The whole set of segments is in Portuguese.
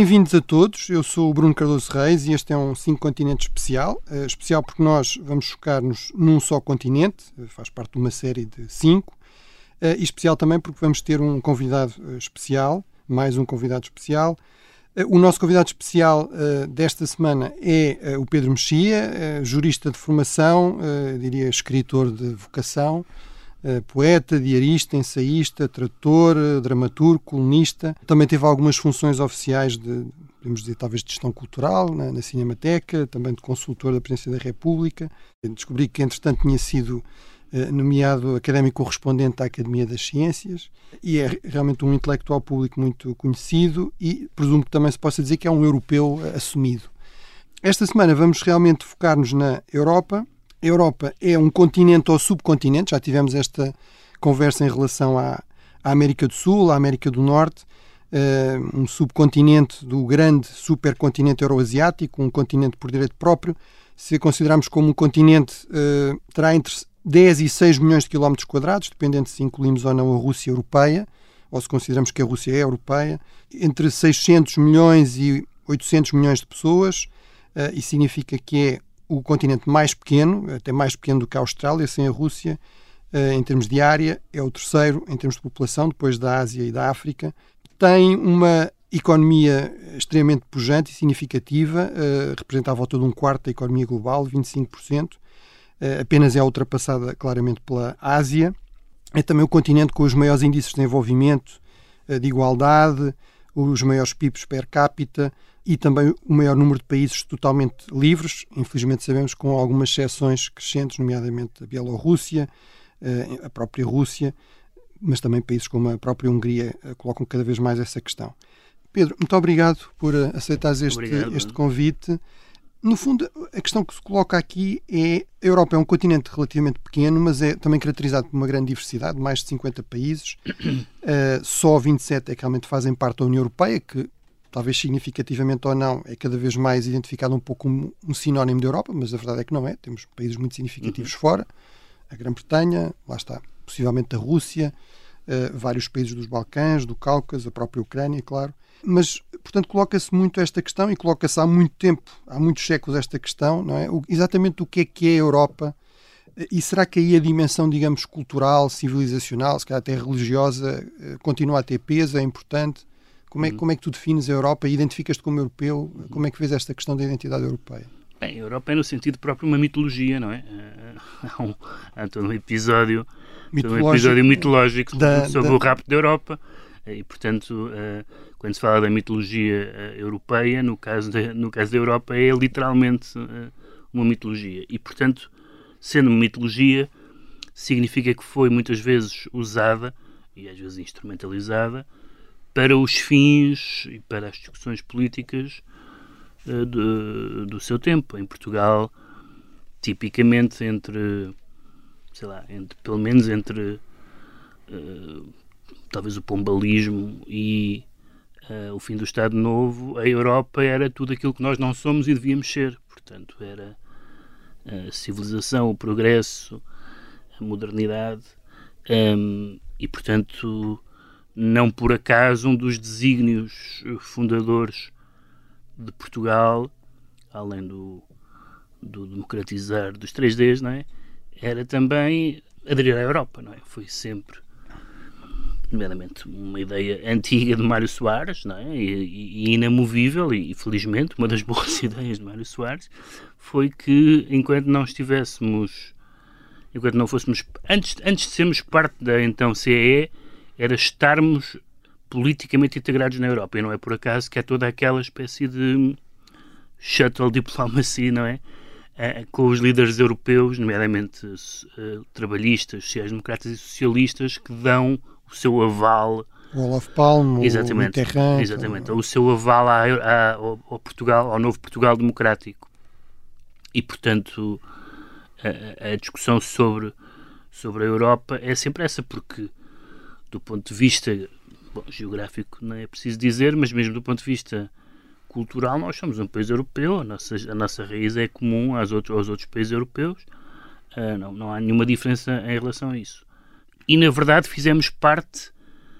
Bem-vindos a todos, eu sou o Bruno Cardoso Reis e este é um 5 continentes especial. Uh, especial porque nós vamos focar-nos num só continente, uh, faz parte de uma série de 5. Uh, e especial também porque vamos ter um convidado especial, mais um convidado especial. o nosso convidado especial desta semana é o Pedro Mexia, jurista de formação, diria escritor de vocação, eh, poeta, diarista, ensaísta, tradutor, eh, dramaturgo, colunista. Também teve algumas funções oficiais de, podemos dizer, talvez de gestão cultural na, na Cinemateca, também de consultor da Presidência da República. Descobri que, entretanto, tinha sido eh, nomeado académico correspondente à Academia das Ciências e é realmente um intelectual público muito conhecido e presumo que também se possa dizer que é um europeu assumido. Esta semana vamos realmente focar-nos na Europa, a Europa é um continente ou subcontinente, já tivemos esta conversa em relação à, à América do Sul, à América do Norte, uh, um subcontinente do grande supercontinente euroasiático, um continente por direito próprio. Se considerarmos como um continente, uh, terá entre 10 e 6 milhões de quilómetros quadrados, dependendo se incluímos ou não a Rússia europeia, ou se consideramos que a Rússia é europeia, entre 600 milhões e 800 milhões de pessoas, uh, e significa que é o continente mais pequeno, até mais pequeno do que a Austrália, sem a Rússia, eh, em termos de área, é o terceiro em termos de população, depois da Ásia e da África. Tem uma economia extremamente pujante e significativa, eh, representa a volta de um quarto da economia global, 25%, eh, apenas é ultrapassada claramente pela Ásia. É também o continente com os maiores índices de desenvolvimento, de igualdade, os maiores PIBs per capita, e também o maior número de países totalmente livres, infelizmente sabemos com algumas exceções crescentes, nomeadamente a Bielorrússia, eh, a própria Rússia, mas também países como a própria Hungria eh, colocam cada vez mais essa questão. Pedro, muito obrigado por eh, aceitares este, este convite. No fundo, a questão que se coloca aqui é a Europa é um continente relativamente pequeno, mas é também caracterizado por uma grande diversidade, mais de 50 países. Uh, só 27 é que realmente fazem parte da União Europeia, que talvez significativamente ou não, é cada vez mais identificado um pouco um, um sinónimo da Europa, mas a verdade é que não é. Temos países muito significativos uhum. fora, a Grã-Bretanha, lá está, possivelmente a Rússia, uh, vários países dos Balcãs, do Cáucaso, a própria Ucrânia, claro. Mas, portanto, coloca-se muito esta questão e coloca-se há muito tempo, há muitos séculos, esta questão, não é? O, exatamente o que é que é a Europa eh, e será que aí a dimensão, digamos, cultural, civilizacional, se calhar até religiosa, eh, continua a ter peso, é importante? Como é, hum. como é que tu defines a Europa e identificas-te como europeu? Como é que vês esta questão da identidade europeia? Bem, a Europa é no sentido próprio uma mitologia, não é? Eh, há, um, há todo um episódio, todo um episódio mitológico da, sobre da... o rapto da Europa eh, e, portanto, eh, quando se fala da mitologia europeia, no caso, de, no caso da Europa, é literalmente uma mitologia. E, portanto, sendo uma mitologia, significa que foi muitas vezes usada e às vezes instrumentalizada para os fins e para as discussões políticas uh, de, do seu tempo. Em Portugal, tipicamente entre, sei lá, entre, pelo menos entre uh, talvez o pombalismo e uh, o fim do Estado Novo, a Europa era tudo aquilo que nós não somos e devíamos ser. Portanto, era a civilização, o progresso, a modernidade. Um, e, portanto, não por acaso um dos desígnios fundadores de Portugal, além do, do democratizar dos 3Ds, não é? era também aderir à Europa, não é? Foi sempre, nomeadamente, uma ideia antiga de Mário Soares, não é? E, e inamovível, e, e felizmente uma das boas ideias de Mário Soares foi que enquanto não estivéssemos, enquanto não fôssemos, antes, antes de sermos parte da então CEE, era estarmos politicamente integrados na Europa. E não é por acaso que há toda aquela espécie de shuttle diplomacy, não é? Uh, com os líderes europeus, nomeadamente uh, trabalhistas, sociais-democratas e socialistas, que dão o seu aval. O Olaf Palme, exatamente, o Mitterrand. Exatamente, o seu aval à, à, ao, ao, Portugal, ao novo Portugal democrático. E, portanto, a, a discussão sobre, sobre a Europa é sempre essa, porque do ponto de vista bom, geográfico, não é preciso dizer, mas mesmo do ponto de vista cultural, nós somos um país europeu, a nossa, a nossa raiz é comum aos outros, aos outros países europeus, uh, não, não há nenhuma diferença em relação a isso. E na verdade fizemos parte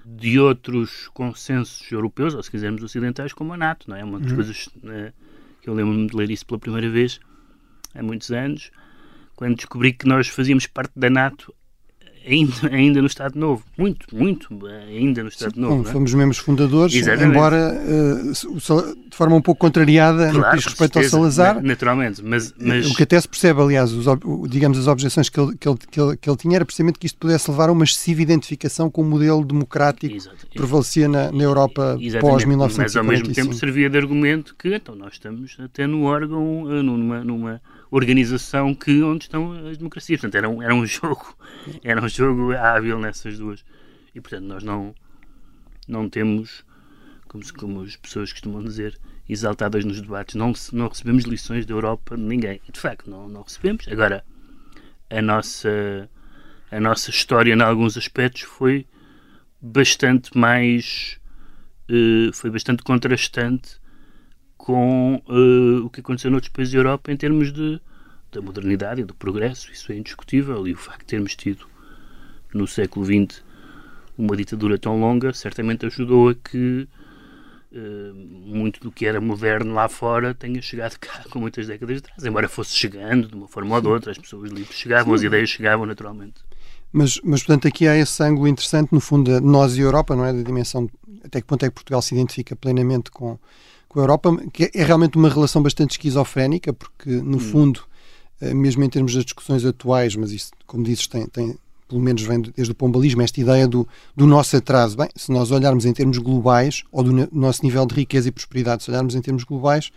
de outros consensos europeus, ou se quisermos ocidentais, como a NATO, não é? Uma das uhum. coisas né, que eu lembro-me de ler isso pela primeira vez há muitos anos, quando descobri que nós fazíamos parte da NATO ainda, ainda no Estado Novo. Muito, muito, ainda no Estado Sim, Novo. Bom, é? Fomos membros fundadores, Exatamente. embora uh, de forma um pouco contrariada claro, no que diz respeito ao Salazar. Naturalmente, mas, mas... O que até se percebe, aliás, os, digamos, as objeções que ele, que, ele, que, ele, que ele tinha era precisamente que isto pudesse levar a uma excessiva identificação com o modelo democrático Exato. que prevalecia na, na Europa pós-1945. Mas ao mesmo tempo servia de argumento que então nós estamos até no órgão, eh, numa, numa organização que onde estão as democracias. Portanto, era um, era um jogo, era um jogo hábil nessas duas. E portanto, nós não não temos, como, como as pessoas costumam dizer, exaltadas nos debates, não, não recebemos lições da Europa de ninguém. De facto, não, não recebemos. Agora, a nossa a nossa história, em alguns aspectos, foi bastante mais uh, foi bastante contrastante com uh, o que aconteceu noutros países da Europa em termos de, da modernidade e do progresso, isso é indiscutível, e o facto de termos tido no século XX uma ditadura tão longa certamente ajudou a que uh, muito do que era moderno lá fora tenha chegado cá com muitas décadas atrás, embora fosse chegando de uma forma ou de outra, as pessoas livres chegavam, Sim. as ideias chegavam naturalmente. Mas, mas, portanto, aqui há esse ângulo interessante, no fundo, de nós e a Europa, não é? Da dimensão, até que ponto é que Portugal se identifica plenamente com, com a Europa, que é realmente uma relação bastante esquizofrénica, porque no hum. fundo, eh, mesmo em termos das discussões atuais, mas isso, como dizes, tem, tem pelo menos vem desde o pombalismo, esta ideia do, do nosso atraso. Bem, se nós olharmos em termos globais, ou do nosso nível de riqueza e prosperidade, se olharmos em termos globais,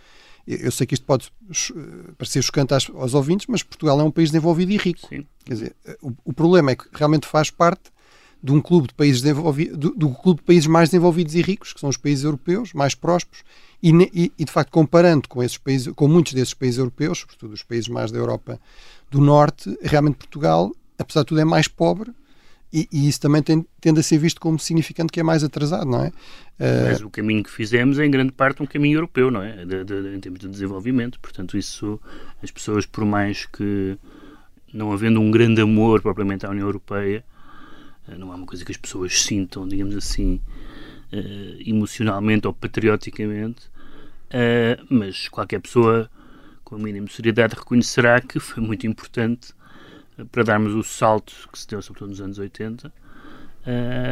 eu sei que isto pode eh, parecer chocante aos, aos ouvintes, mas Portugal é um país desenvolvido e rico. Sim. Quer dizer, eh, o, o problema é que realmente faz parte de um clube de países desenvolvidos, do, do, clube de países mais desenvolvidos e ricos, que são os países europeus, mais prósperos, e, e, de facto comparando com esses países, com muitos desses países europeus, sobretudo os países mais da Europa do Norte, realmente Portugal, apesar de tudo, é mais pobre e, e isso também tem, tende a ser visto como significante que é mais atrasado, não é? Mas uh, o caminho que fizemos é em grande parte um caminho europeu, não é? De, de, em termos de desenvolvimento, portanto isso as pessoas por mais que não havendo um grande amor propriamente à União Europeia eh, não é uma coisa que as pessoas sintam, digamos assim, uh, emocionalmente ou patrioticamente, uh, mas qualquer pessoa com a mínima seriedade reconhecerá que foi muito importante uh, para darmos o salto que se deu, sobretudo nos anos 80,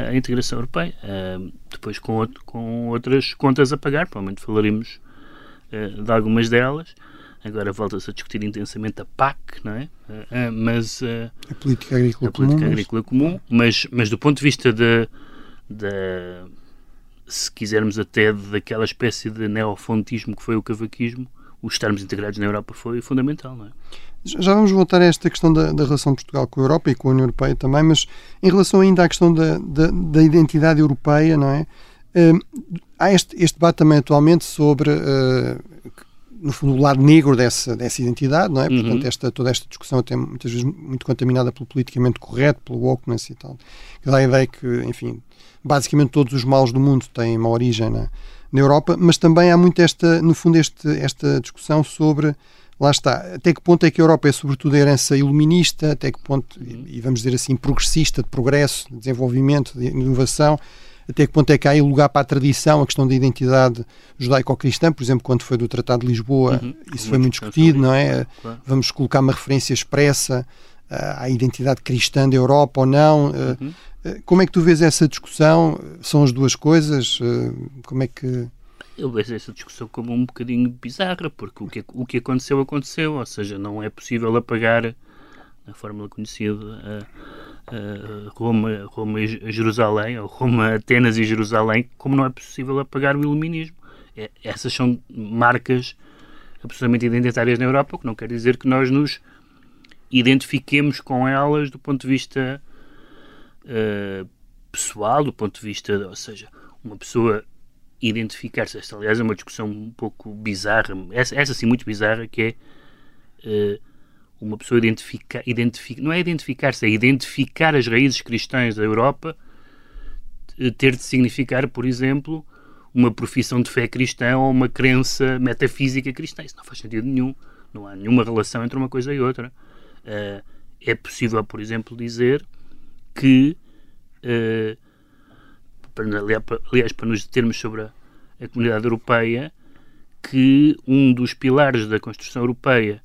a integração europeia. depois, com, outro, com outras contas a pagar, provavelmente falaremos de algumas delas. Agora volta-se a discutir intensamente a PAC, não é? Uh, mas, uh, a política agrícola a política comum, agrícola comum mas, mas do ponto de vista de, se quisermos até daquela espécie de neofontismo que foi o cavaquismo, os estarmos integrados na Europa foi fundamental, não é? Já vamos voltar a esta questão da, da, relação de Portugal com a Europa e com a União Europeia também, mas em relação ainda à questão da, da, da identidade europeia, não é? Uh, há este, este, debate também atualmente sobre uh, no fundo, o lado negro dessa, dessa identidade, não é? Uhum. Portanto, esta, toda esta discussão até muitas vezes muito contaminada pelo politicamente correto, pelo wokeness e tal. Que dá a ideia que, enfim, basicamente todos os males do mundo têm uma origem na, na Europa, mas também há muito esta, no fundo, este, esta discussão sobre, lá está, até que ponto é que a Europa é sobretudo a herança iluminista, até que ponto, uhum. e, e vamos dizer assim, progressista, de progresso, de desenvolvimento, de inovação, até que ponto é que há aí lugar para a tradição, a questão da identidade judaico-cristã, por exemplo, quando foi do Tratado de Lisboa, uhum, isso foi muito discutido, não é? Claro. Vamos colocar uma referência expressa uh, à identidade cristã da Europa ou não. Uh, uhum. uh, como é que tu vês essa discussão? São as duas coisas? como é que. Eu vejo essa discussão como um bocadinho bizarra, porque o que, o que aconteceu, aconteceu, ou seja, não é possível apagar a fórmula conhecida Roma, Roma e Jerusalém, ou Roma, Atenas e Jerusalém, como não é possível apagar o iluminismo. É, essas são marcas absolutamente identitárias na Europa, o que não quer dizer que nós nos identifiquemos com elas do ponto de vista uh, pessoal, do ponto de vista, ou seja, uma pessoa identificar-se. Esta, aliás, é uma discussão um pouco bizarra, essa, essa sim muito bizarra, que é uh, uma pessoa identifica, identifica, não é identificar-se, é identificar as raízes cristãs da Europa, eh, ter de significar, por exemplo, uma profissão de fé cristã ou uma crença metafísica cristã. Isso não faz sentido nenhum. Não há nenhuma relação entre uma coisa e outra. Uh, é possível, por exemplo, dizer que uh, aliás, para nos determos sobre a, a comunidade europeia, que um dos pilares da construção europeia,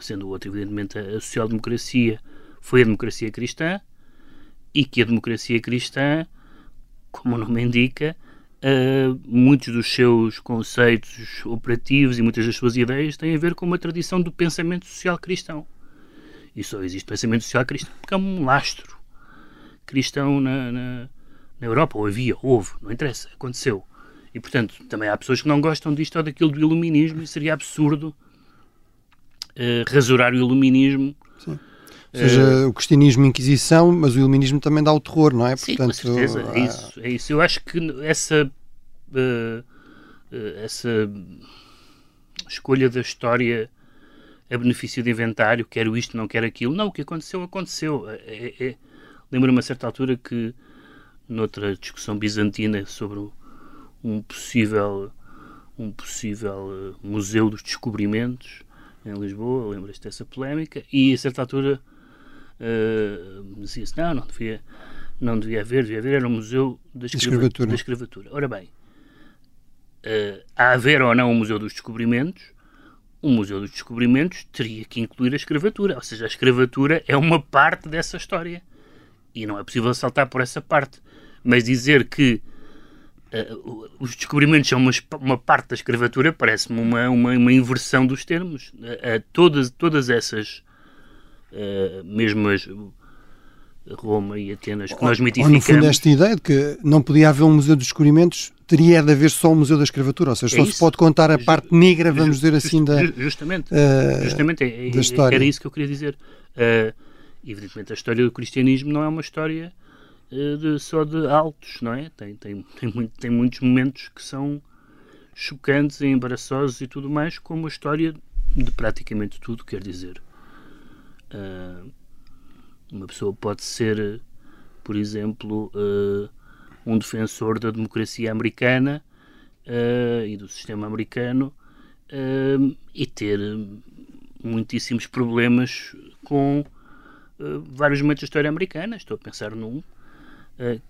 sendo o outro, evidentemente, a social-democracia, foi a democracia cristã, e que a democracia cristã, como o nome indica, uh, muitos dos seus conceitos operativos e muitas das suas ideias têm a ver com uma tradição do pensamento social cristão. E só existe pensamento social cristão porque é um lastro cristão na, na, na Europa, ou havia, houve, não interessa, aconteceu. E, portanto, também há pessoas que não gostam disto ou daquilo do iluminismo e seria absurdo uh, rasurar o iluminismo. Sim. Ou seja, uh, o cristianismo inquisição, mas o iluminismo também dá o terror, não é? Sim, Portanto, com certeza, é isso, é isso. Eu acho que essa, uh, essa escolha da história a benefício de inventário, quero isto, não quero aquilo, não, o que aconteceu, aconteceu. É, é, Lembro-me a certa altura que, noutra discussão bizantina sobre um possível, um possível museu dos descobrimentos em Lisboa, lembras-te dessa polémica? E a certa altura uh, dizia-se: não, não devia, não devia haver, devia haver, era um museu da, escravatura. Da escravatura. Ora bem, uh, a haver ou não um museu dos descobrimentos, o Museu dos Descobrimentos teria que incluir a escravatura, ou seja, a escravatura é uma parte dessa história e não é possível saltar por essa parte. Mas dizer que uh, os descobrimentos são uma, uma, parte da escravatura parece-me uma, uma, uma, inversão dos termos. Uh, todas, todas essas, uh, mesmo as, Roma e Atenas, que nós mitificamos... Ou, no fundo, esta ideia de que não podia haver um museu dos descobrimentos, teria de haver só um museu da escravatura, ou seja, é só se pode contar a parte negra, vamos dizer assim, da Justamente, uh, justamente é, da história. era isso que eu queria dizer. Uh, evidentemente, a história do cristianismo não é uma história uh, de, só de altos, não é? Tem, tem, tem, muito, tem muitos momentos que são chocantes e embaraçosos e tudo mais, como a história de praticamente tudo, quer dizer. Uh, uma pessoa pode ser, por exemplo, uh, um defensor da democracia americana e do sistema americano e ter muitíssimos problemas com uh, vários momentos da história americana. Estou a pensar num uh,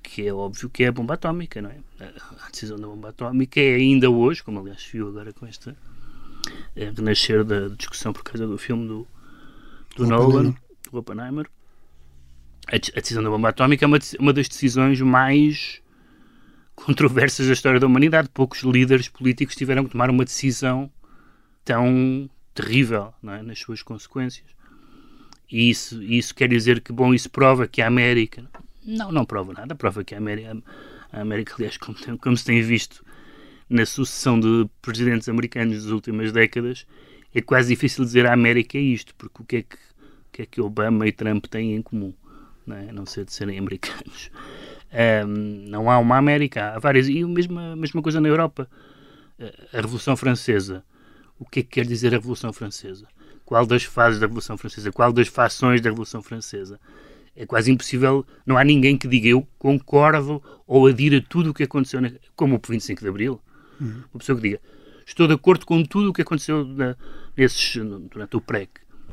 que é óbvio que é a bomba atómica, não é? A decisão da bomba atómica é ainda hoje, como aliás viu agora com esta uh, renascer da discussão por causa do filme do, do Nolan, do Oppenheimer. A, a, decisão da bomba atómica é uma, uma das decisões mais controversas da história da humanidade. Poucos líderes políticos tiveram que tomar uma decisão tão terrível é? nas suas consequências. E isso, isso quer dizer que, bom, isso prova que a América. Não, não prova nada. Prova que a América, a América aliás, como, tem, como se tem visto na sucessão de presidentes americanos das últimas décadas, é quase difícil dizer a América é isto, porque o que é que, o que, é que Obama e Trump têm em comum? Não, é? a não ser de serem americanos. Um, não há uma América, há várias. E a mesma, a mesma coisa na Europa. A Revolução Francesa. O que é que quer dizer a Revolução Francesa? qual das fases da Revolução Francesa, qual das fações da Revolução Francesa. É quase impossível, não há ninguém que diga eu concordo ou adira tudo o que aconteceu, na, como o 25 de Abril. Uhum. Uma pessoa que diga estou de acordo com tudo o que aconteceu na, nesses, durante o PREC.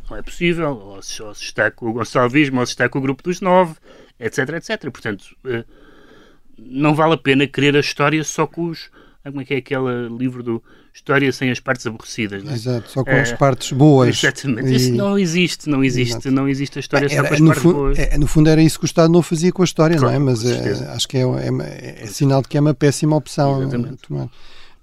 Não é possível, ou se, ou se, está com o Gonçalvismo, ou se está com o grupo dos nove, etc, etc. Portanto, eh, não vale a pena querer a história só com os. Como é que é aquele livro do história sem as partes aborrecidas. Não é? Exato, só com as eh, partes boas. Exatamente, e... isso não existe, não existe, Exato. não existe a história era, só com as partes fundo, boas. É, no fundo era isso que o Estado não fazia com a história, claro, não é? Mas é, acho que é, é, é, sinal de que é uma péssima opção. Exatamente. Tomar.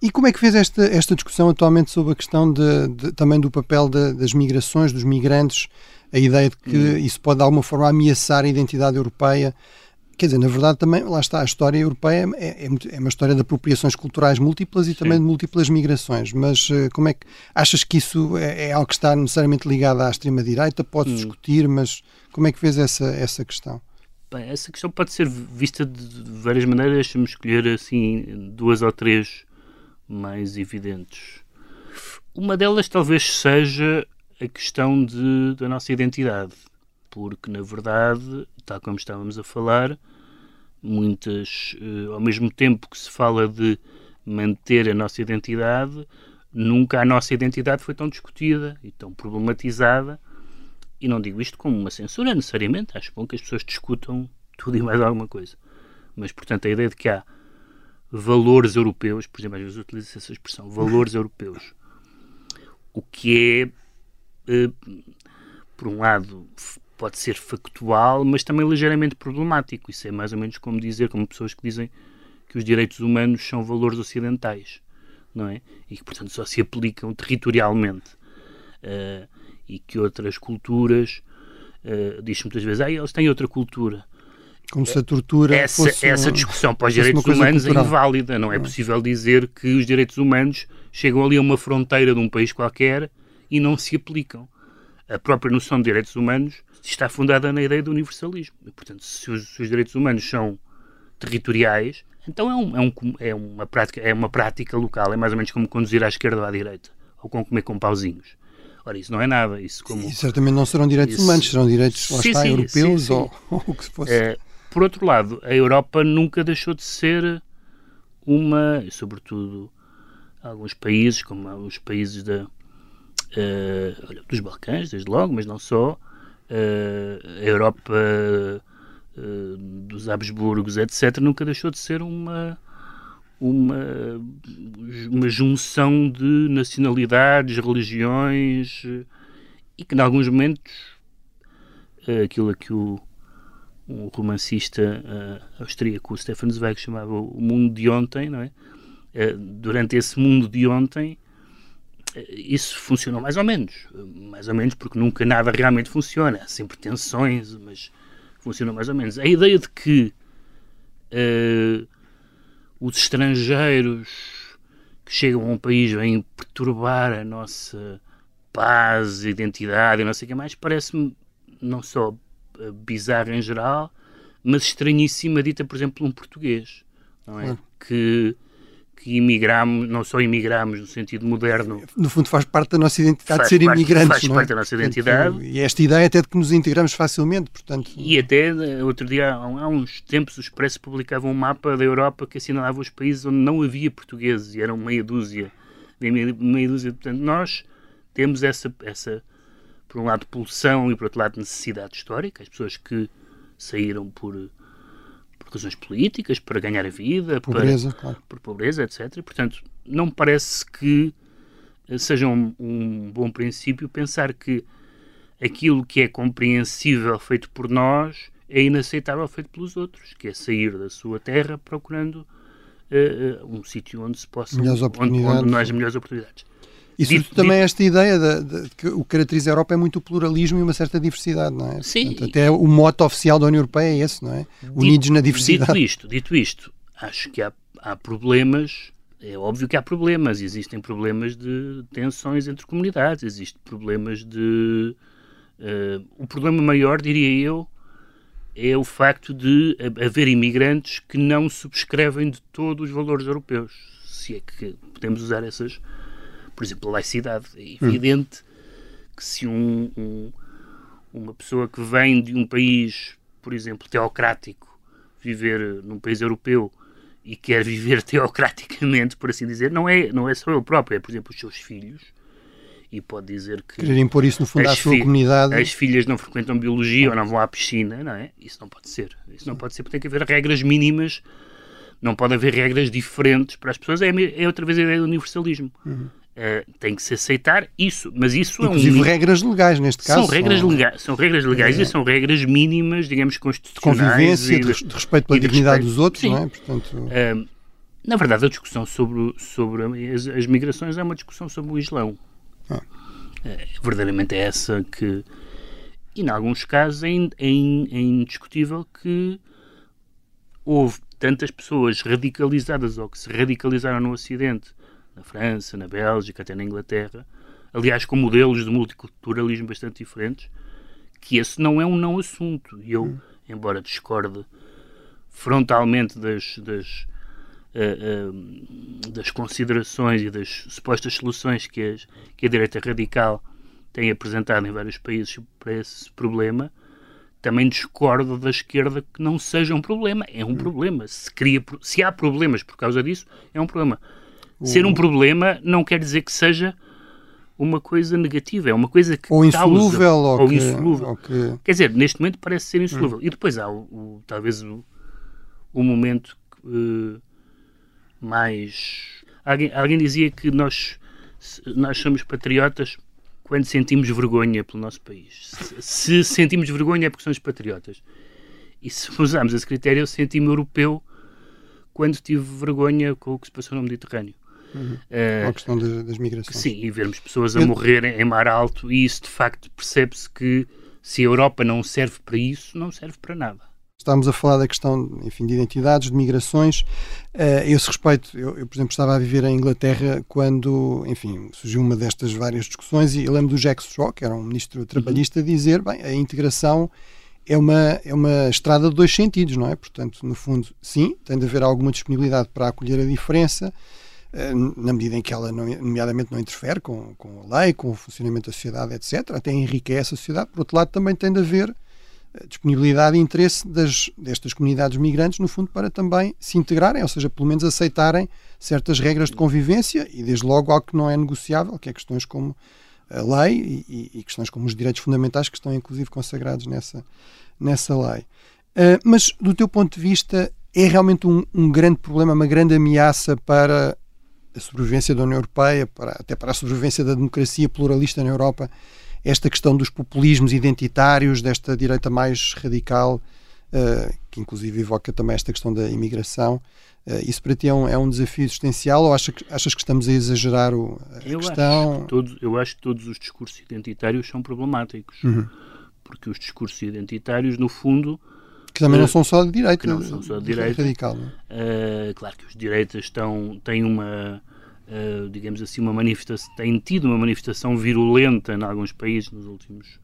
E como é que fez esta, esta discussão atualmente sobre a questão de, de também do papel de, das migrações, dos migrantes, a ideia de que hum. isso pode de alguma forma ameaçar a identidade europeia? Quer dizer, na verdade, também, lá está, a história europeia é, é, é uma história de apropriações culturais múltiplas e Sim. também de múltiplas migrações. Mas uh, como é que. Achas que isso é, é algo que está necessariamente ligado à extrema-direita? Pode-se hum. discutir, mas como é que vês essa, essa questão? Bem, essa questão pode ser vista de várias maneiras. Deixa-me escolher assim duas ou três mais evidentes. Uma delas talvez seja a questão de, da nossa identidade, porque na verdade, tal como estávamos a falar, muitas, uh, ao mesmo tempo que se fala de manter a nossa identidade, nunca a nossa identidade foi tão discutida e tão problematizada. E não digo isto como uma censura necessariamente, acho bom que as pessoas discutam tudo e mais alguma coisa. Mas, portanto, a ideia de que há valores europeus, por exemplo, às vezes utiliza essa expressão, valores europeus, o que é, eh, por um lado, pode ser factual, mas também ligeiramente problemático. Isso é mais ou menos como dizer, como pessoas que dizem que os direitos humanos são valores ocidentais, não é? E que, portanto, só se aplicam territorialmente. Uh, e que outras culturas, uh, diz muitas vezes, ah, eles têm outra cultura. Como se a tortura essa, fosse essa discussão para os direitos humanos é cultural. é inválida. Não é possível dizer que os direitos humanos chegam ali a uma fronteira de um país qualquer e não se aplicam. A própria noção de direitos humanos está fundada na ideia do universalismo. E, portanto, se os, se os, direitos humanos são territoriais, então é, um, é, um, é, uma prática, é uma prática local. É mais ou menos como conduzir à esquerda ou à direita. Ou como comer com pauzinhos. Ora, isso não é nada. Isso como... E certamente não serão direitos isso... humanos, serão direitos, sim, está, sim, europeus sim, ou, o que fosse. É, por outro lado, a Europa nunca deixou de ser uma, sobretudo alguns países, como os países da, uh, dos Balcãs, desde logo, mas não só, a Europa uh, dos Habsburgos, etc., nunca deixou de ser uma, uma, uma junção de nacionalidades, religiões, e que, em alguns momentos, aquilo a que o um romancista uh, austríaco, Stefan Zweig, chamava O Mundo de Ontem, não é? Uh, durante esse mundo de ontem, isso funcionou mais ou menos. mais ou menos porque nunca nada realmente funciona. Há sempre tensões, mas funcionou mais ou menos. A ideia de que os estrangeiros que chegam a um país vêm perturbar a nossa paz, identidade e não sei o que mais, parece-me não só bizarra em geral, mas estranhíssima dita, por exemplo, um português, não é? Que, que imigramos, não só imigramos no sentido moderno. No fundo faz parte da nossa identidade ser parte, imigrantes, Faz não é? parte da nossa identidade. E esta ideia até de que nos integramos facilmente, portanto... E até, eh, outro dia, há uns tempos, o Expresso publicava um mapa da Europa que assinalava os países onde não havia portugueses, e eram meia dúzia, meia, meia dúzia. Portanto, nós temos essa, essa por um lado, pulsão e, por outro lado, necessidade histórica. As pessoas que saíram por razões políticas, para ganhar a vida, pobreza, para, claro. por pobreza, etc. Portanto, não me parece que eh, seja um, um bom princípio pensar que aquilo que é compreensível feito por nós é inaceitável feito pelos outros, que é sair da sua terra procurando uh, um sítio onde se possa onde, onde não haja melhores oportunidades. E dito, também dito, esta ideia de, de, de, que o que caracteriza a Europa é muito o pluralismo e uma certa diversidade, não é? Sim. Portanto, até o mote oficial da União Europeia é esse, não é? Unidos na diversidade. Dito isto, dito isto, acho que há, há problemas é óbvio que há problemas, existem problemas de tensões entre comunidades, existem problemas de. Uh, o problema maior, diria eu, é o facto de haver imigrantes que não subscrevem de todo os valores europeus, se é que podemos usar essas por exemplo, a laicidade. É evidente hum. que se um, um, uma pessoa que vem de um país, por exemplo, teocrático, viver num país europeu e quer viver teocraticamente, por assim dizer, não é, não é só ele próprio, é, por exemplo, os seus filhos. E pode dizer que. Querer impor isso no fundo à sua comunidade. As filhas não frequentam biologia ou não vão à piscina, não é? Isso não pode ser. Isso não pode ser, porque tem que haver regras mínimas. Não pode haver regras diferentes para as pessoas. É, é outra vez a ideia do universalismo. Uhum. Uh, tem que se aceitar isso, mas isso Inclusive é um regras legais neste caso. São regras legais, são regras legais é. e são regras mínimas, digamos, constitucionais. De convivência, e, de, respeito pela dignidade respeito. dos outros, Sim. não é? Portanto... Uh, na verdade, a discussão sobre, sobre as, as, migrações é uma discussão sobre o Islão. Ah. Uh, verdadeiramente é essa que. E, em alguns casos, é, é, é indiscutível que houve tantas pessoas radicalizadas ou que se radicalizaram no Ocidente na França, na Bélgica, até na Inglaterra, aliás, com modelos de multiculturalismo bastante diferentes, que esse não é um não assunto. E eu, hum. embora discorde frontalmente das, das, uh, uh, das considerações e das supostas soluções que, as, que a direita radical tem apresentado em vários países para esse problema, também discordo da esquerda que não seja um problema. É um hum. problema. Se, cria, se há problemas por causa disso, é um problema. Ser um problema não quer dizer que seja uma coisa negativa, é uma coisa que ou insolúvel, causa, ou, ou que, insolúvel. Ou que... Quer dizer, neste momento parece ser insolúvel. Hum. E depois há o, o talvez o, o momento uh, mais. Alguém, alguém dizia que nós, nós somos patriotas quando sentimos vergonha pelo nosso país. Se, se sentimos vergonha é porque somos patriotas. E se usarmos esse critério, eu senti-me europeu quando tive vergonha com o que se passou no Mediterrâneo. Uhum. Uh, a questão das, das migrações. Sim, e vermos pessoas a eu... morrer em mar alto, e isso de facto percebe-se que se a Europa não serve para isso, não serve para nada. Estávamos a falar da questão enfim, de identidades, de migrações. Uh, esse respeito, eu, eu, por exemplo, estava a viver em Inglaterra quando, enfim, surgiu uma destas várias discussões e eu lembro do Jack Straw, que era um ministro trabalhista, uhum. dizer, bem, a integração é uma, é uma estrada de dois sentidos, não é? Portanto, no fundo, sim, tem de haver alguma disponibilidade para acolher a diferença, na medida em que ela, não, nomeadamente, não interfere com, com a lei, com o funcionamento da sociedade, etc., até enriquece a sociedade. Por outro lado, também tem de haver eh, disponibilidade e interesse das, destas comunidades migrantes, no fundo, para também se integrarem, ou seja, pelo menos aceitarem certas regras de convivência e, desde logo, algo que não é negociável, que é questões como a lei e, e questões como os direitos fundamentais que estão, inclusive, consagrados nessa, nessa lei. Uh, mas, do teu ponto de vista, é realmente um, um grande problema, uma grande ameaça para a sobrevivência da União Europeia, para, até para a sobrevivência da democracia pluralista na Europa, esta questão dos populismos identitários, desta direita mais radical, uh, que inclusive evoca também esta questão da imigração. Uh, isso para ti é um, é um desafio existencial ou achas que, achas que estamos a exagerar o, a eu questão? Acho que todo, eu acho que todos os discursos identitários são problemáticos. Uhum. Porque os discursos identitários, no fundo, que também não são só de direita. Que não são só de direita. Radical, uh, claro que os direitas estão, têm uma, uh, digamos assim, uma manifestação, têm tido uma manifestação virulenta em alguns países nos últimos,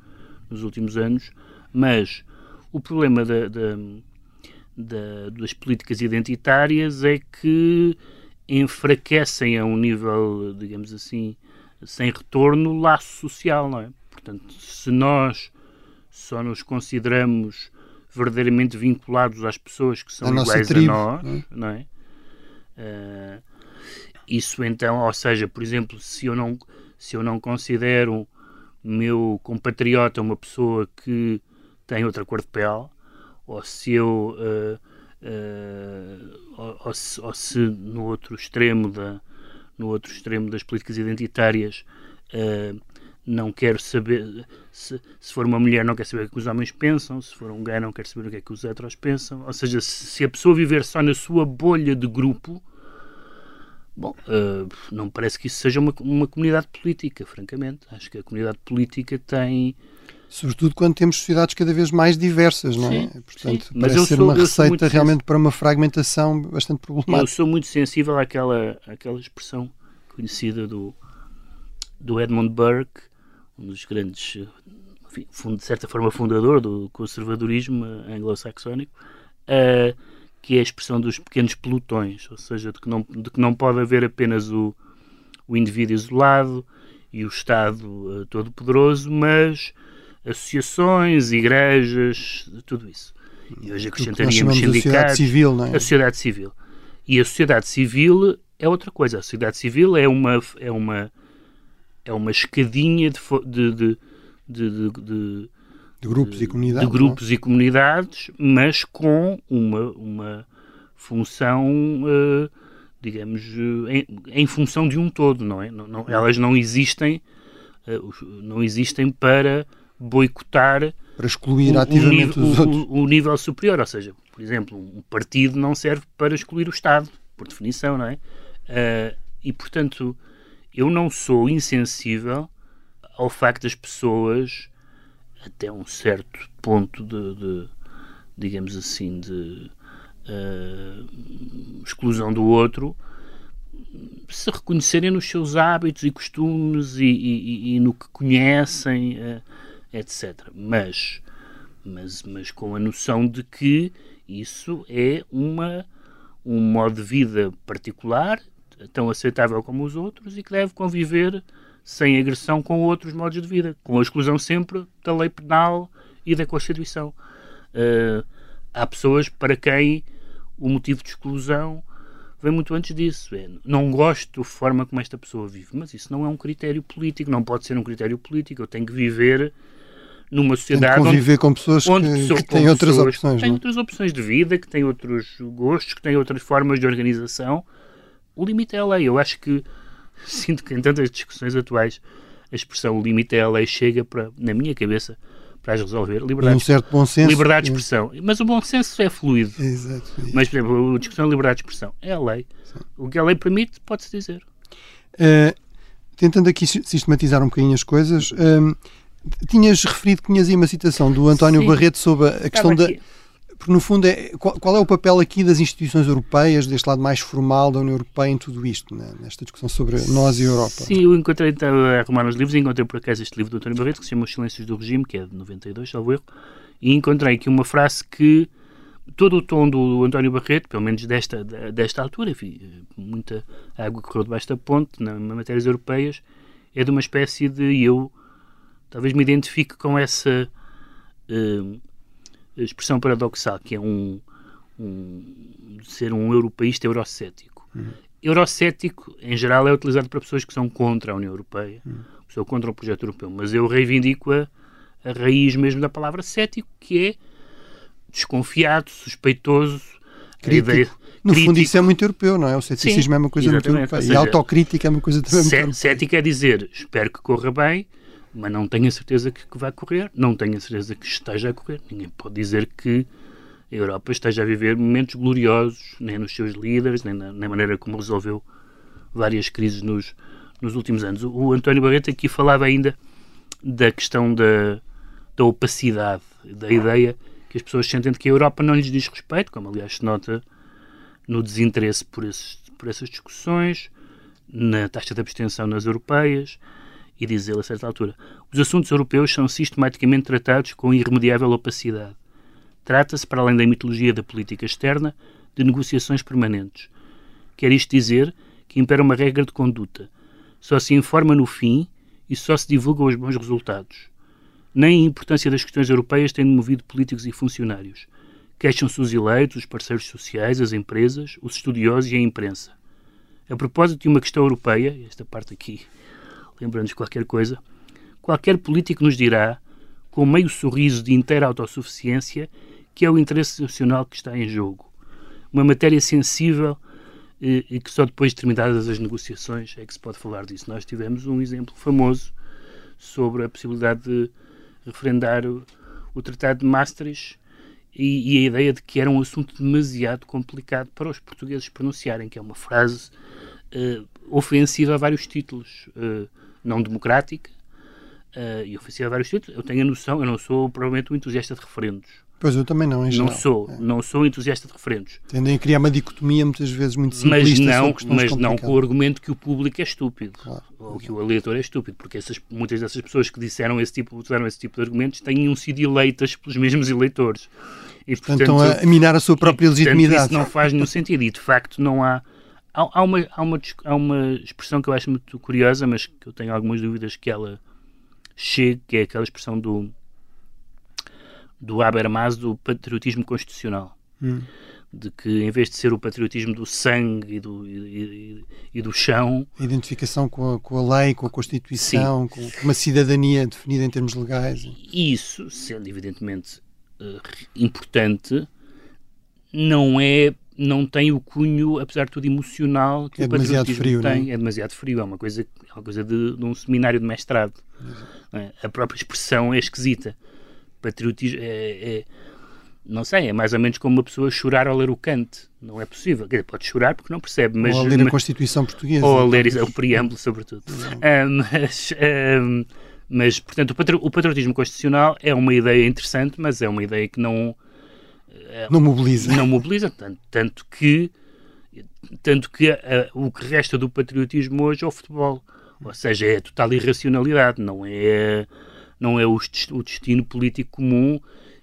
nos últimos anos, mas o problema da, da, da, das políticas identitárias é que enfraquecem a um nível, digamos assim, sem retorno, o laço social, não é? Portanto, se nós só nos consideramos verdadeiramente vinculados às pessoas que são a iguais tribo, a nós, não é? Não é? Uh, isso então, ou seja, por exemplo, se eu não, se eu não considero meu compatriota uma pessoa que tem outra cor de pele, ou se eu uh, uh, ou, ou, se, ou, se, no outro extremo da no outro extremo das políticas identitárias uh, não quero saber se, se for uma mulher não quer saber o que os homens pensam, se for um gay não quer saber o que é que os heteros pensam, ou seja, se, a pessoa viver só na sua bolha de grupo, bom, uh, não parece que isso seja uma, uma comunidade política, francamente. Acho que a comunidade política tem Sobretudo quando temos sociedades cada vez mais diversas, não é? Sim, Portanto, sim. Mas parece ser sou, uma receita realmente para uma fragmentação bastante problemática. Eu sou muito sensível àquela, àquela expressão conhecida do, do Edmund Burke, um dos grandes, enfim, de certa forma, fundador do conservadorismo anglo-saxónico, uh, que é a expressão dos pequenos pelotões, ou seja, de que não, de que não pode haver apenas o, o indivíduo isolado e o Estado uh, todo-poderoso, mas associações, igrejas, tudo isso. E hoje acrescentaríamos sindicatos. A sociedade civil, não é? A sociedade civil. E a sociedade civil é outra coisa. A sociedade civil é uma, é uma é uma escadinha de, de, de, de, grupos e comunidades. De grupos e comunidades, mas com uma, uma função, uh, digamos, uh, em, em, função de um todo, não é? Não, não, elas não existem, uh, não existem para boicotar para excluir o, ativamente o, os o, outros. O, nível superior, ou seja, por exemplo, um partido não serve para excluir o Estado, por definição, não é? e, portanto, eu não sou insensível ao facto das pessoas, até um certo ponto de, de digamos assim, de uh, exclusão do outro, se reconhecerem nos seus hábitos e costumes e, e, e no que conhecem, uh, etc. Mas, mas, mas com a noção de que isso é uma, um modo de vida particular tão aceitável como os outros e que deve conviver sem agressão com outros modos de vida, com a exclusão sempre da lei penal e da Constituição. Uh, há pessoas para quem o motivo de exclusão vem muito antes disso. É, não gosto da forma como esta pessoa vive, mas isso não é um critério político, não pode ser um critério político. Eu tenho que viver numa sociedade onde conviver com pessoas onde que, que têm outras opções. Que têm não? É? outras opções de vida, que têm outros gostos, que têm outras formas de organização. O limite é a lei. Eu acho que sinto que em tantas discussões atuais a expressão limite é a lei chega para, na minha cabeça, para as resolver. Liberdade, um certo bom senso. Liberdade de expressão. Mas o bom senso é fluido. Exato. Mas, por exemplo, a discussão de liberdade de expressão é a lei. Sim. O que a lei permite, pode-se dizer. Uh, tentando aqui sistematizar um bocadinho as coisas, uh, tinhas referido que tinhas aí uma citação do António Sim. Barreto sobre a questão da. Porque, no fundo, é, qual, qual, é o papel aqui das instituições europeias, deste lado mais formal da União Europeia em tudo isto, né? nesta discussão sobre nós e a Europa? Sim, eu encontrei, então, a arrumar nos livros, encontrei por acaso este livro do António Barreto, que se chama Os Silêncios do Regime, que é de 92, salvo erro, e encontrei aqui uma frase que todo o tom do António Barreto, pelo menos desta, desta altura, enfim, muita água correu debaixo da ponte nas matérias europeias, é de uma espécie de eu talvez me identifique com essa uh, expressão paradoxal que é um, um ser um europeísta eurocético. Uhum. Eurocético, em geral, é utilizado para pessoas que são contra a União Europeia, uhum. pessoas contra o projeto europeu, mas eu reivindico a, a raiz mesmo da palavra cético, que é desconfiado, suspeitoso, Crítico. Ideia, no crítico. fundo, isso é muito europeu, não é? O ceticismo Sim, é uma coisa muito europeia. Seja, e a autocrítica é uma coisa também muito Cético é dizer, espero que corra bem, mas não tenho a certeza que, que vai correr, não tenho a certeza que esteja a correr. Ninguém pode dizer que a Europa esteja a viver momentos gloriosos, nem nos seus líderes, nem na, na maneira como resolveu várias crises nos, nos últimos anos. O, o António Barreto aqui falava ainda da questão da, da opacidade, da ideia que as pessoas sentem de que a Europa não lhes diz respeito, como aliás se nota no desinteresse por, esses, por essas discussões, na taxa de abstenção nas europeias, e diz ele a certa altura: os assuntos europeus são sistematicamente tratados com irremediável opacidade. Trata-se, para além da mitologia da política externa, de negociações permanentes. Quer isto dizer que impera uma regra de conduta. Só se informa no fim e só se divulgam os bons resultados. Nem a importância das questões europeias tem movido políticos e funcionários. Queixam-se os eleitos, os parceiros sociais, as empresas, os estudiosos e a imprensa. A propósito de uma questão europeia, esta parte aqui lembrando-nos qualquer coisa, qualquer político nos dirá, com meio sorriso de inteira autossuficiência, que é o interesse nacional que está em jogo. Uma matéria sensível e, eh, e que só depois de terminadas as negociações é que se pode falar disso. Nós tivemos um exemplo famoso sobre a possibilidade de referendar o, o Tratado de Maastricht e, e, a ideia de que era um assunto demasiado complicado para os portugueses pronunciarem, que é uma frase uh, ofensiva a vários títulos. Uh, não democrática uh, e ofensiva a vários títulos. Eu tenho a noção, eu não sou provavelmente um entusiasta de referendos. Pois eu também não, em geral. Não sou, é. não sou entusiasta de referendos. Tendem a criar uma dicotomia muitas vezes muito simplista mas não, Mas não com o argumento que o público é estúpido, claro. ou que o eleitor é estúpido, porque essas, muitas dessas pessoas que disseram esse tipo, usaram esse tipo de argumentos têm sido eleitas pelos mesmos eleitores. E, portanto, estão a minar a sua própria e, legitimidade. Portanto, isso não faz nenhum sentido e, de facto, não há Há, há, uma, há, uma, há uma expressão que eu acho muito curiosa, mas que eu tenho algumas dúvidas que ela chegue, que é aquela expressão do, do Habermas do patriotismo constitucional. Hum. De que em vez de ser o patriotismo do sangue e do, e, e, e do chão. A identificação com a, com a lei, com a Constituição, sim, com uma cidadania definida em termos legais. Isso, sendo evidentemente uh, importante, não é não tem o cunho, apesar de tudo, emocional que é o demasiado frio, tem. Não é? é demasiado frio, é uma coisa, é uma coisa de, de um seminário de mestrado. É? A própria expressão é esquisita. Patriotismo é, é, não sei, é mais ou menos como uma pessoa chorar ao ler o Kant. Não é possível. Dizer, pode chorar porque não percebe. Mas, ou a ler a Constituição Portuguesa. Ou a ler o preâmbulo, sobretudo. Ah, mas, ah, mas, portanto, o patriotismo constitucional é uma ideia interessante, mas é uma ideia que não não mobiliza. Não mobiliza, tanto, tanto que, tanto que a, o que resta do patriotismo hoje é o futebol. Ou seja, é a total irracionalidade, não é, não é o, o destino político comum,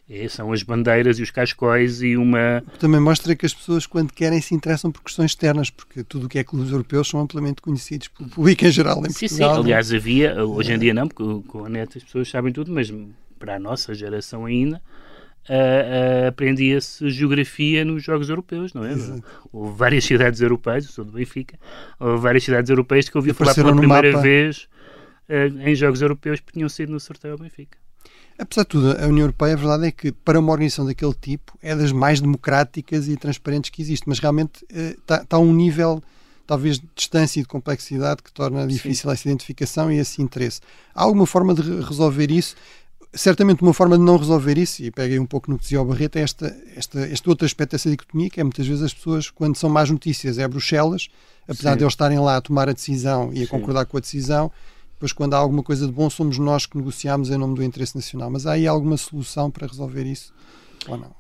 é, são as bandeiras e os cascóis e uma... Também mostra que as pessoas, quando querem, se interessam por questões externas, porque tudo o que é clubes europeus são amplamente conhecidos pelo público em geral em sim, Portugal. Sim, aliás, havia, hoje em dia não, porque com a net as pessoas sabem tudo, mas para a nossa geração ainda, uh, uh, aprendia-se geografia nos Jogos Europeus, não é? Exato. Houve várias cidades europeias, eu sou do Benfica, houve várias cidades europeias que eu ouvi falar pela primeira mapa. vez uh, em Jogos Europeus que tinham sido no sorteio ao Benfica. Apesar de tudo, a União Europeia, a verdade é que para uma organização daquele tipo é das mais democráticas e transparentes que existe, mas realmente está, eh, está a um nível talvez de distância e de complexidade que torna difícil Sim. essa identificação e esse interesse. Há alguma forma de resolver isso? Certamente uma forma de não resolver isso, e peguei um pouco no que dizia o Barreto, é esta, esta, este outro aspecto dessa dicotomia, que é muitas vezes as pessoas, quando são más notícias, é Bruxelas, apesar Sim. de eles estarem lá a tomar a decisão e a Sim. concordar com a decisão, depois quando há alguma coisa de bom somos nós que negociamos em nome do interesse nacional. Mas há aí alguma solução para resolver isso?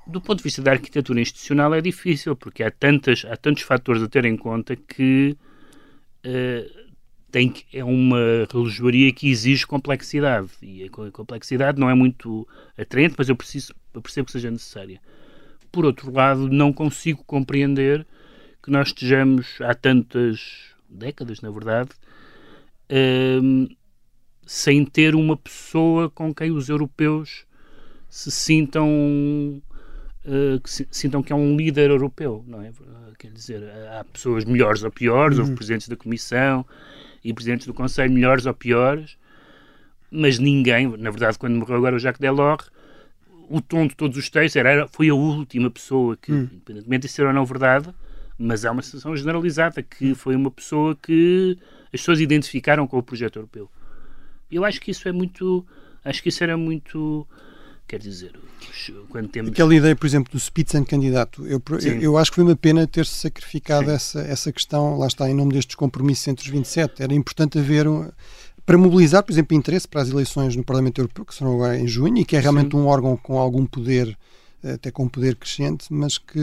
Do ponto de vista da arquitetura institucional é difícil, porque há, tantas, há tantos fatores a ter em conta que uh, tem que, é uma relojoaria que exige complexidade. E a complexidade não é muito atraente, mas eu, preciso, eu percebo que seja necessária. Por outro lado, não consigo compreender que nós estejamos há tantas décadas, na verdade, um, sem ter uma pessoa com quem os europeus se sintam uh, que se, sintam que é um líder europeu, não é? Quer dizer, há pessoas melhores ou piores, uhum. houve presidentes da Comissão e presidentes do Conselho melhores ou piores, mas ninguém, na verdade, quando morreu agora o Jacques Delors, o tom de todos os textos era, foi a última pessoa que, uhum. independentemente de ser ou não verdade, mas há uma sensação generalizada que hum. foi uma pessoa que as pessoas identificaram com o projeto europeu. Eu acho que isso é muito. Acho que isso era muito. Quer dizer, quando temos. Aquela ideia, por exemplo, do Spitzenkandidato, eu, eu, eu acho que foi uma pena ter-se sacrificado essa, essa questão, lá está, em nome destes compromissos entre os 27. Era importante haver. Um, para mobilizar, por exemplo, interesse para as eleições no Parlamento Europeu, que serão agora em junho, e que é realmente Sim. um órgão com algum poder até com um poder crescente, mas que,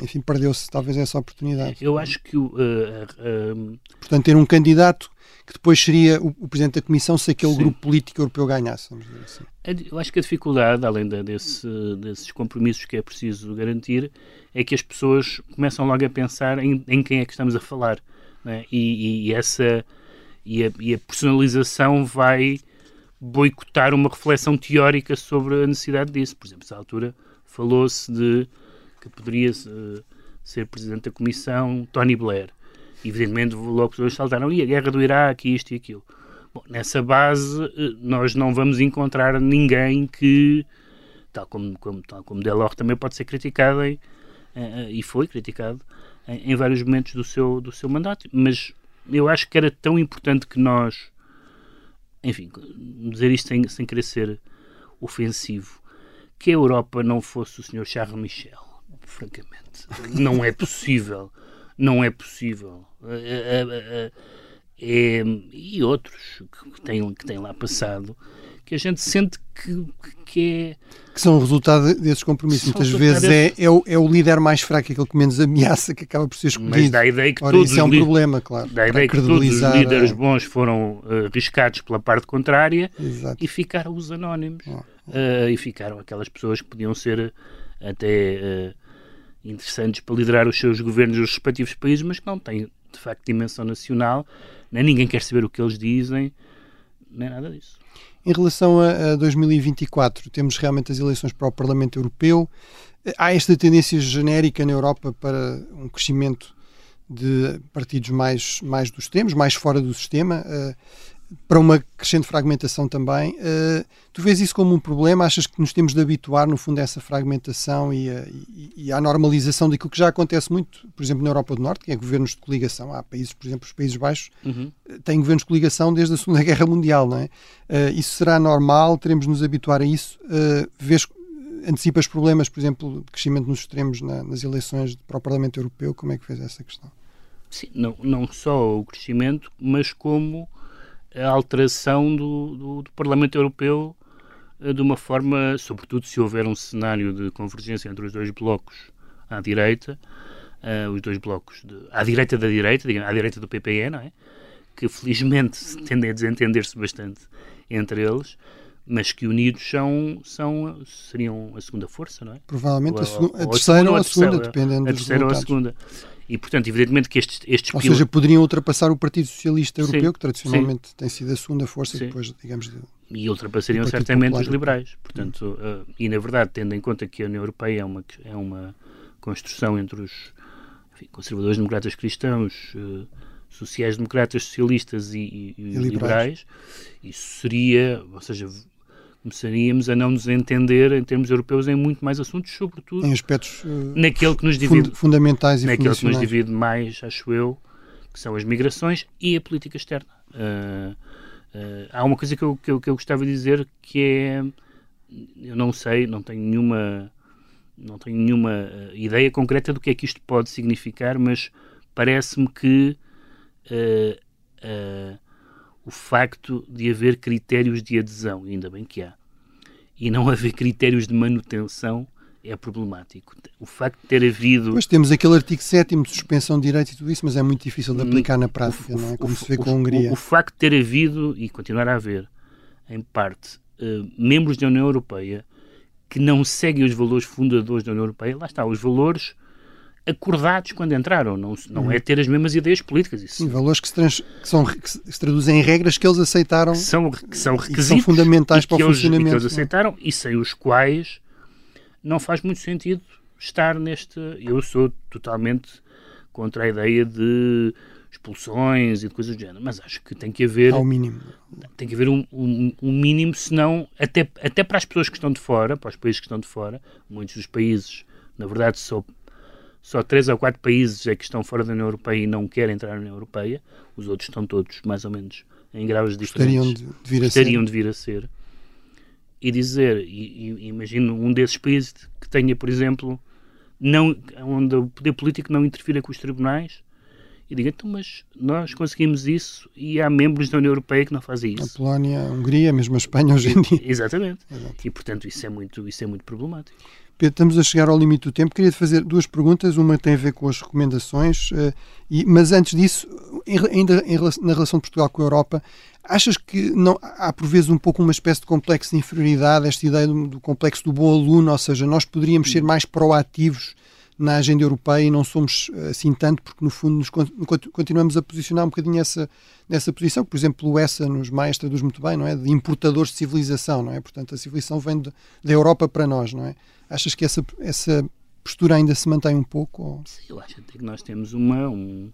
enfim, perdeu-se talvez essa oportunidade. Eu acho que. Uh, uh, Portanto, ter um candidato que depois seria o, o Presidente da Comissão se aquele sim. grupo político europeu ganhasse, vamos dizer assim. Eu acho que a dificuldade, além de, desse, desses compromissos que é preciso garantir, é que as pessoas começam logo a pensar em, em quem é que estamos a falar. Né? E, e, essa. E a, e a personalização vai boicotar uma reflexão teórica sobre a necessidade disso. Por exemplo, nessa altura falou-se de que poderia uh, ser presidente da Comissão Tony Blair. Evidentemente, logo pessoas saltaram, e a guerra do Iraque, isto e aquilo. Bom, nessa base, uh, nós não vamos encontrar ninguém que, tal como, como, tal como Delors também pode ser criticado, em, uh, e foi criticado, em, em, vários momentos do seu, do seu mandato, mas eu acho que era tão importante que nós, enfim, dizer isto sem, sem querer ser ofensivo, que a Europa não fosse o Sr. Charles Michel, francamente. Não é possível. Não é possível. É, é, e outros que têm, que têm lá passado, que a gente sente que, que é. Que são o resultado desses compromissos. Muitas vezes é, é, o, é o líder mais fraco, aquele que menos ameaça, que acaba por ser escolhido. Mas dá a ideia que Ora, todos isso é um problema, claro. Dá a ideia que todos os líderes bons foram uh, riscados pela parte contrária Exato. e ficaram os anónimos. Oh uh, e ficaram aquelas pessoas que podiam ser até uh, interessantes para liderar os seus governos dos respectivos países, mas que não têm de facto dimensão nacional, nem ninguém quer saber o que eles dizem, nem nada disso. Em relação a, a 2024, temos realmente as eleições para o Parlamento Europeu. Há esta tendência genérica na Europa para um crescimento de partidos mais, mais dos extremos, mais fora do sistema. Para uma crescente fragmentação também. Uh, tu vês isso como um problema? Achas que nos temos de habituar, no fundo, a essa fragmentação e, a, e, e à normalização daquilo que já acontece muito, por exemplo, na Europa do Norte, que é governos de coligação. Há países, por exemplo, os Países Baixos, uhum. Eh, têm governos de coligação desde a Segunda Guerra Mundial, não é? Uh, isso será normal? Teremos de nos habituar a isso? Uh, vês, antecipas problemas, por exemplo, de crescimento nos extremos na, nas eleições para o Parlamento Europeu? Como é que fez essa questão? Sim, não, não só o crescimento, mas como a alteração do, do, do, Parlamento Europeu eh, de uma forma, sobretudo se houver um cenário de convergência entre os dois blocos à direita, uh, os dois blocos de, à direita da direita, digamos, à direita do PPE, não é? Que felizmente tendem a desentender-se bastante entre eles, mas que unidos são, são, seriam a segunda força, não é? Provavelmente ou, a, a, a, terceira ou a segunda, dependendo a terceira ou a segunda. E, portanto, evidentemente que estes, estes Ou seja, poderiam ultrapassar o Partido Socialista Europeu, sim, que tradicionalmente sim. tem sido a segunda força, sim. depois, digamos... De, e ultrapassariam certamente Popular. os liberais. Portanto, uh, e na verdade, tendo em conta que a União Europeia é uma, é uma construção entre os enfim, conservadores democratas cristãos, uh, sociais-democratas socialistas e, e, e liberais. liberais, isso seria, ou seja, começaríamos a não nos entender em termos europeus em muito mais assuntos, sobretudo em aspectos uh, naquele que nos divide fundamentais e naquele que nos divide mais, acho eu, que são as migrações e a política externa. Uh, uh, há uma coisa que eu, que eu, que, eu, gostava de dizer que é eu não sei, não tenho nenhuma não tenho nenhuma ideia concreta do que é que isto pode significar, mas parece-me que o facto de haver critérios de adesão, ainda bem que há, e não haver critérios de manutenção é problemático. O facto de ter havido. Pois temos aquele artigo 7 de suspensão de direitos e tudo isso, mas é muito difícil de aplicar na prática, o, não é? Como o, se vê com a Hungria. O, o, facto de ter havido, e continuar a haver, em parte, uh, membros da União Europeia que não seguem os valores fundadores da União Europeia, lá está, os valores acordados quando entraram, não, não é ter as mesmas ideias políticas. Isso. Sim, valores que se, trans, que são, que se traduzem em regras que eles aceitaram. Que são, que são requisitos. São fundamentais para o eles, funcionamento. que eles aceitaram e sem os quais não faz muito sentido estar neste. Eu sou totalmente contra a ideia de expulsões e de coisas do género, mas acho que tem que haver. Ao mínimo. Tem que haver um, um, um, mínimo, senão, até, até para as pessoas que estão de fora, para os países que estão de fora, muitos dos países, na verdade, só só três ou quatro países é que estão fora da União Europeia e não querem entrar na União Europeia. Os outros estão todos mais ou menos em graus diferentes. Gostariam de vir a Gostariam ser. de vir a ser. E dizer, e, e, imagino um desses países que tenha, por exemplo, não, onde o poder político não interfira com os tribunais e diga, então, mas nós conseguimos isso e há membros da União Europeia que não fazem isso. A Polónia, a Hungria, mesmo a Espanha hoje em dia. Exatamente. Exato. E, portanto, isso é muito, isso é muito problemático. Pedro, estamos a chegar ao limite do tempo. Queria te fazer duas perguntas. Uma tem a ver com as recomendações, uh, e, mas antes disso, ainda na relação de Portugal com a Europa, achas que não, há por vezes um pouco uma espécie de complexo de inferioridade, esta ideia do, do complexo do bom aluno, ou seja, nós poderíamos ser mais proativos na agenda europeia e não somos eh, assim tanto, porque no fundo nos continuamos a posicionar um bocadinho essa, nessa posição. Por exemplo, o ESA nos mais traduz muito bem, não é? De importadores de civilização, não é? Portanto, a civilização vem de, da Europa para nós, não é? Achas que essa, essa postura ainda se mantém um pouco? Ou... Sim, eu acho até que nós temos uma. Um,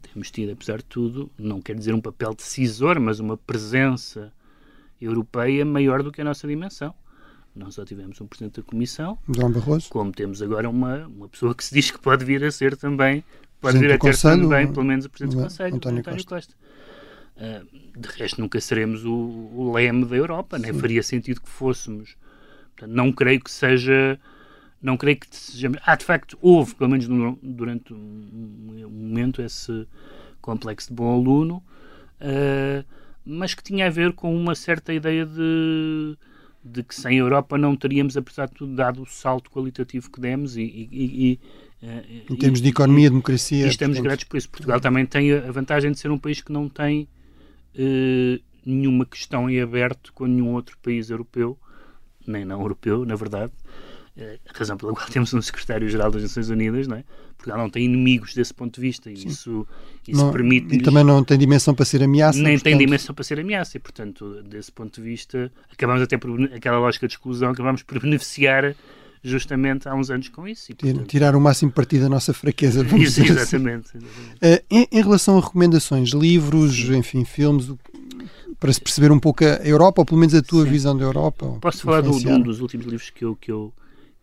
temos tido, apesar de tudo, não quer dizer um papel decisor, mas uma presença europeia maior do que a nossa dimensão. Nós só tivemos um Presidente da Comissão, João Barroso. como temos agora uma, uma pessoa que se diz que pode vir a ser também, pode vir a ter Conselho, também, pelo menos, o Presidente do Conselho, António, António Costa. Costa. Uh, de resto, nunca seremos o, o leme da Europa, nem faria sentido que fôssemos Portanto, não creio que seja. Não creio que seja. Ah, de facto, houve, pelo menos durante um, momento, esse complexo de bom aluno, uh, mas que tinha a ver com uma certa ideia de, de que sem a Europa não teríamos, apesar de tudo, dado o salto qualitativo que demos e, e, e uh, em termos de economia, e, democracia. E estamos portanto, gratos por isso. Portugal também tem a vantagem de ser um país que não tem uh, nenhuma questão em aberto com nenhum outro país europeu nem não europeu, na verdade. A razão pela qual temos um secretário-geral das Nações Unidas, não é? Portugal não tem inimigos desse ponto de vista e isso, isso não, permite. E também não tem dimensão para ser ameaça. Nem portanto... tem dimensão para ser ameaça e, portanto, desse ponto de vista, acabamos até por aquela lógica de exclusão, acabamos por beneficiar justamente há uns anos com isso. E, portanto... Tirar o máximo partido da nossa fraqueza. Isso, assim. exatamente. exatamente. Uh, em, em, relação a recomendações, livros, Sim. enfim, filmes, para se perceber um pouco a Europa, ou pelo menos a tua Sim. visão da Europa. Posso falar de um dos últimos livros que eu, que eu,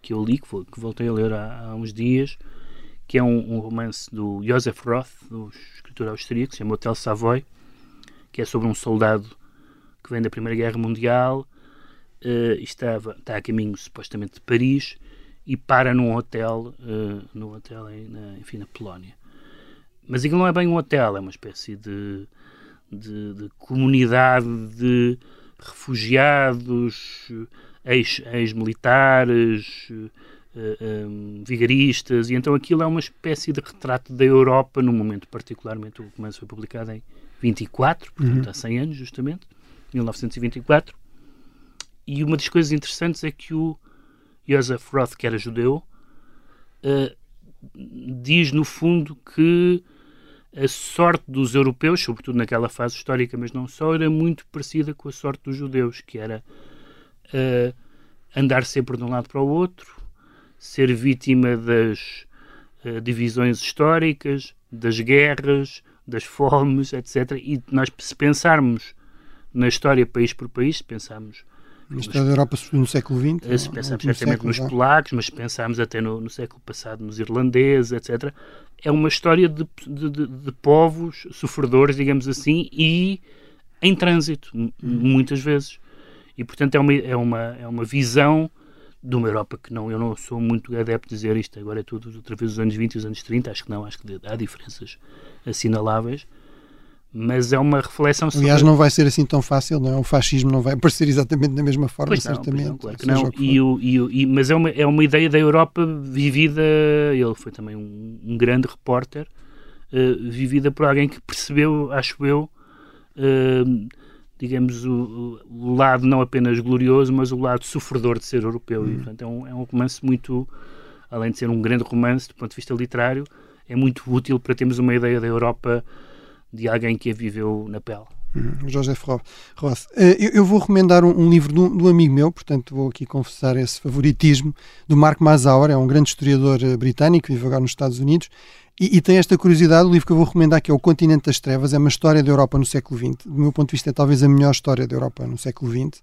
que eu li, que, que voltei a ler há, há uns dias, que é um, um, romance do Joseph Roth, do escritor austríaco, que se chama Hotel Savoy, que é sobre um soldado que vem da Primeira Guerra Mundial uh, estava, está a caminho supostamente de Paris e para num hotel, uh, num hotel em, na, enfim, na Polónia. Mas aquilo não é bem um hotel, é uma espécie de de, de comunidade de refugiados, ex-militares, ex eh, um, eh, vigaristas, e então aquilo é uma espécie de retrato da Europa num momento particularmente, o romance foi publicado em 24, portanto uhum. há 100 anos justamente, 1924, e uma das coisas interessantes é que o Joseph Roth, que era judeu, uh, diz no fundo que a sorte dos europeus, sobretudo naquela fase histórica, mas não só, era muito parecida com a sorte dos judeus, que era uh, andar sempre de um lado para o outro, ser vítima das uh, divisões históricas, das guerras, das fomes, etc. E nós, se pensarmos na história país por país, se pensarmos A história da Europa no século XX. Se pensarmos certamente nos polacos, mas se pensarmos até no, no, século passado nos irlandeses, etc. É uma história de, de, de, de povos sofredores, digamos assim, e em trânsito, muitas vezes. E, portanto, é uma, é uma, é uma visão de uma Europa que não, eu não sou muito adepto de dizer isto, agora é tudo outra vez os anos 20 e os anos 30, acho que não, acho que há diferenças assinaláveis, mas é uma reflexão sobre... Aliás, não vai ser assim tão fácil, não é? O fascismo não vai aparecer exatamente da mesma forma, pois não, certamente. Não, claro que não. E o, e o, e, mas é uma, é uma ideia da Europa vivida, ele foi também um, um grande repórter, uh, vivida por alguém que percebeu, acho eu, uh, digamos, o, o, lado não apenas glorioso, mas o lado sofredor de ser europeu. Uhum. E, portanto, é um, é um romance muito, além de ser um grande romance do ponto de vista literário, é muito útil para termos uma ideia da Europa de alguém que a viveu na pele. Uhum. José Ross. Eh, eu, vou recomendar um, um livro de um, de um, amigo meu, portanto vou aqui confessar esse favoritismo, do Mark Mazauer, é um grande historiador eh, britânico, vive agora nos Estados Unidos, e, e, tem esta curiosidade, o livro que eu vou recomendar, que é O Continente das Trevas, é uma história da Europa no século XX. Do meu ponto de vista, é talvez a melhor história da Europa no século XX.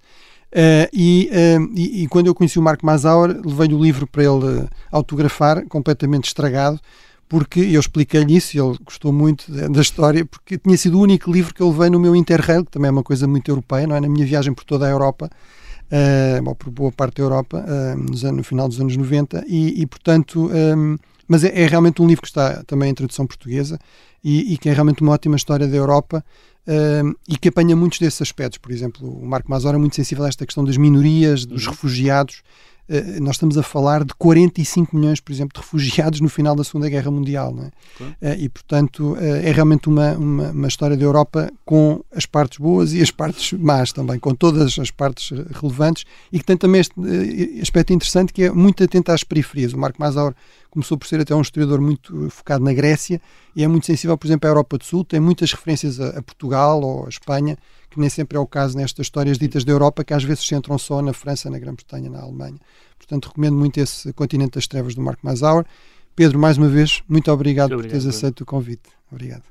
Uh, e, uh, e, e, quando eu conheci o Marco Mazauer, levei o livro para ele uh, autografar, completamente estragado, porque eu expliquei-lhe isso e ele gostou muito da história, porque tinha sido o único livro que eu levei no meu Interrail, que também é uma coisa muito europeia, não é? Na minha viagem por toda a Europa, uh, por boa parte da Europa, uh, no final dos anos 90, e, e portanto. Um, mas é, é, realmente um livro que está também em tradução portuguesa e, e que é realmente uma ótima história da Europa uh, e que apanha muitos desses aspectos. Por exemplo, o Marco Mazor é muito sensível a esta questão das minorias, dos uhum. refugiados. Uh, nós estamos a falar de 45 milhões, por exemplo, de refugiados no final da Segunda Guerra Mundial. Não é? Uh, e, portanto, é realmente uma, uma, uma, história da Europa com as partes boas e as partes más também, com todas as partes relevantes e que tem também este aspecto interessante que é muito atento às periferias. O Marco Mazor começou por ser até um historiador muito focado na Grécia e é muito sensível, por exemplo, à Europa do Sul, tem muitas referências a, a Portugal ou a Espanha, que nem sempre é o caso nestas histórias ditas da Europa, que às vezes se centram só na França, na Grã-Bretanha, na Alemanha. Portanto, recomendo muito esse Continente das Trevas do Marco Mazauer. Pedro, mais uma vez, muito obrigado, muito obrigado por teres aceito o convite. Obrigado.